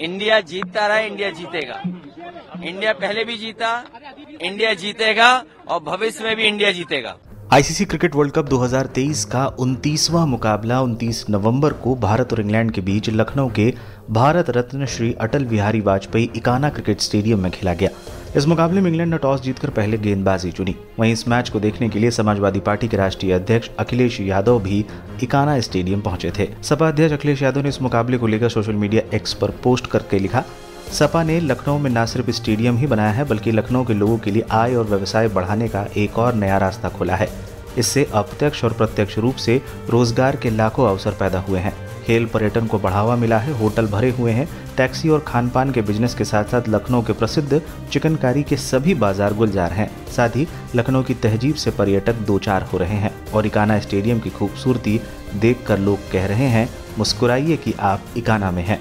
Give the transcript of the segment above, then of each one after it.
India जीतता रहा, India जीतेगा। इंडिया पहले भी जीता, इंडिया जीतेगा और भविष्य में भी इंडिया जीतेगा। आईसीसी क्रिकेट वर्ल्ड कप 2023 का 29वां मुकाबला 29 नवंबर को भारत और इंग्लैंड के बीच लखनऊ के भारत रत्न श्री अटल बिहारी वाजपेयी इकाना क्रिकेट स्टेडियम में खेला गया। इस मुकाबले में इंग्लैंड ने टॉस जीतकर पहले गेंदबाजी चुनी। वहीं इस मैच को देखने के लिए समाजवादी पार्टी के राष्ट्रीय अध्यक्ष अखिलेश यादव भी इकाना स्टेडियम पहुँचे थे। सपा अध्यक्ष अखिलेश यादव ने इस मुकाबले को लेकर सोशल मीडिया एक्स पर पोस्ट करके लिखा सपा ने लखनऊ में न सिर्फ़ स्टेडियम ही बनाया है, बल्कि लखनऊ के लोगों के लिए आय और व्यवसाय बढ़ाने का एक और नया रास्ता खोला है। इससे अप्रत्यक्ष और प्रत्यक्ष रूप से रोज़गार के लाखों अवसर पैदा हुए हैं। खेल पर्यटन को बढ़ावा मिला है, होटल भरे हुए हैं, टैक्सी और खान पान के बिज़नेस के साथ साथ लखनऊ के प्रसिद्ध चिकनकारी के सभी बाज़ार गुलजार हैं। साथ ही लखनऊ की तहजीब से पर्यटक दो चार हो रहे हैं और इकाना स्टेडियम की खूबसूरती देखकर लोग कह रहे हैं, मुस्कुराइए कि आप इकाना में हैं।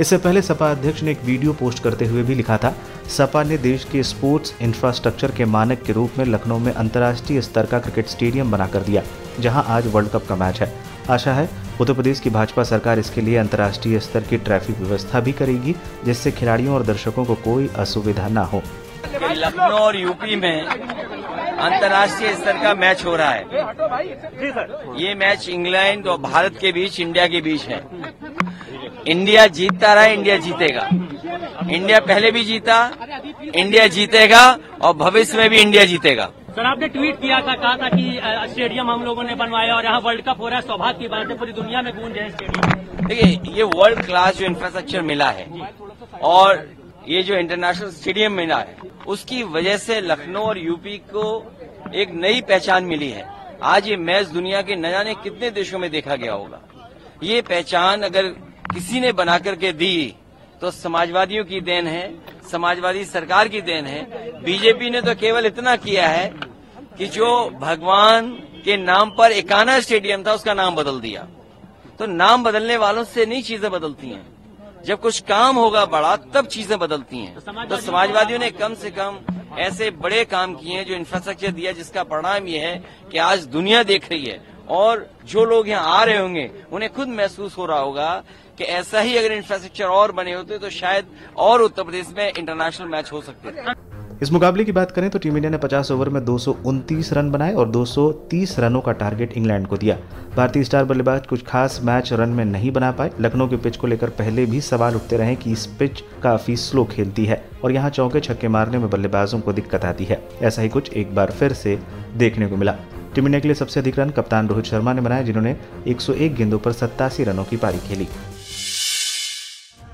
इससे पहले सपा अध्यक्ष ने एक वीडियो पोस्ट करते हुए भी लिखा था। सपा ने देश के स्पोर्ट्स इंफ्रास्ट्रक्चर के मानक के रूप में लखनऊ में अंतर्राष्ट्रीय स्तर का क्रिकेट स्टेडियम बनाकर दिया, जहाँ आज वर्ल्ड कप का मैच है। आशा है उत्तर प्रदेश की भाजपा सरकार इसके लिए अंतर्राष्ट्रीय स्तर की ट्रैफ़िक व्यवस्था भी करेगी, जिससे खिलाड़ियों और दर्शकों को कोई असुविधा न हो। लखनऊ और यूपी में अंतर्राष्ट्रीय स्तर का मैच हो रहा है। ये मैच इंग्लैंड और भारत के बीच, इंडिया के बीच है। इंडिया जीतता रहा इंडिया जीतेगा। इंडिया पहले भी जीता इंडिया जीतेगा और भविष्य में भी इंडिया जीतेगा। सर आपने ट्वीट किया था कहा था कि स्टेडियम हम लोगों ने बनवाया और यहाँ वर्ल्ड कप हो रहा है सौभाग्य की बात है पूरी दुनिया में गूंज है स्टेडियम। देखिए ये वर्ल्ड क्लास जो इंफ्रास्ट्रक्चर मिला है और ये जो इंटरनेशनल स्टेडियम मिला है उसकी वजह से लखनऊ और यूपी को एक नई पहचान मिली है। आज ये मैच दुनिया के न जाने कितने देशों में देखा गया होगा। ये पहचान अगर किसी ने बना करके दी तो समाजवादियों की देन है, समाजवादी सरकार की देन है। बीजेपी ने तो केवल इतना किया है कि जो भगवान के नाम पर एकाना स्टेडियम था, उसका नाम बदल दिया। तो नाम बदलने वालों से नहीं चीज़ें बदलती हैं। जब कुछ काम होगा बड़ा, तब चीज़ें बदलती हैं। तो समाजवादियों ने कम से कम ऐसे बड़े काम किए हैं जो इंफ्रास्ट्रक्चर दिया, जिसका परिणाम ये है कि आज दुनिया देख रही है। और जो लोग यहाँ आ रहे होंगे, उन्हें खुद महसूस हो रहा होगा कि ऐसा ही अगर इंफ्रास्ट्रक्चर और बने होते तो शायद और उत्तर प्रदेश में इंटरनेशनल मैच हो सकते इस मुकाबले की बात करें तो टीम इंडिया ने 50 ओवर में दो सौ उनतीस रन बनाए और 230 रनों का टारगेट इंग्लैंड को दिया। भारतीय स्टार बल्लेबाज कुछ खास मैच रन में नहीं बना पाए। लखनऊ के पिच को लेकर पहले भी सवाल उठते रहे कि इस पिच काफ़ी स्लो खेलती है और यहाँ चौके छक्के मारने में बल्लेबाजों को दिक्कत आती है। ऐसा ही कुछ एक बार फिर से देखने को मिला। टीम इंडिया के लिए सबसे अधिक रन कप्तान रोहित शर्मा ने बनाए, जिन्होंने 101 गेंदों पर सत्तासी रनों की पारी खेली।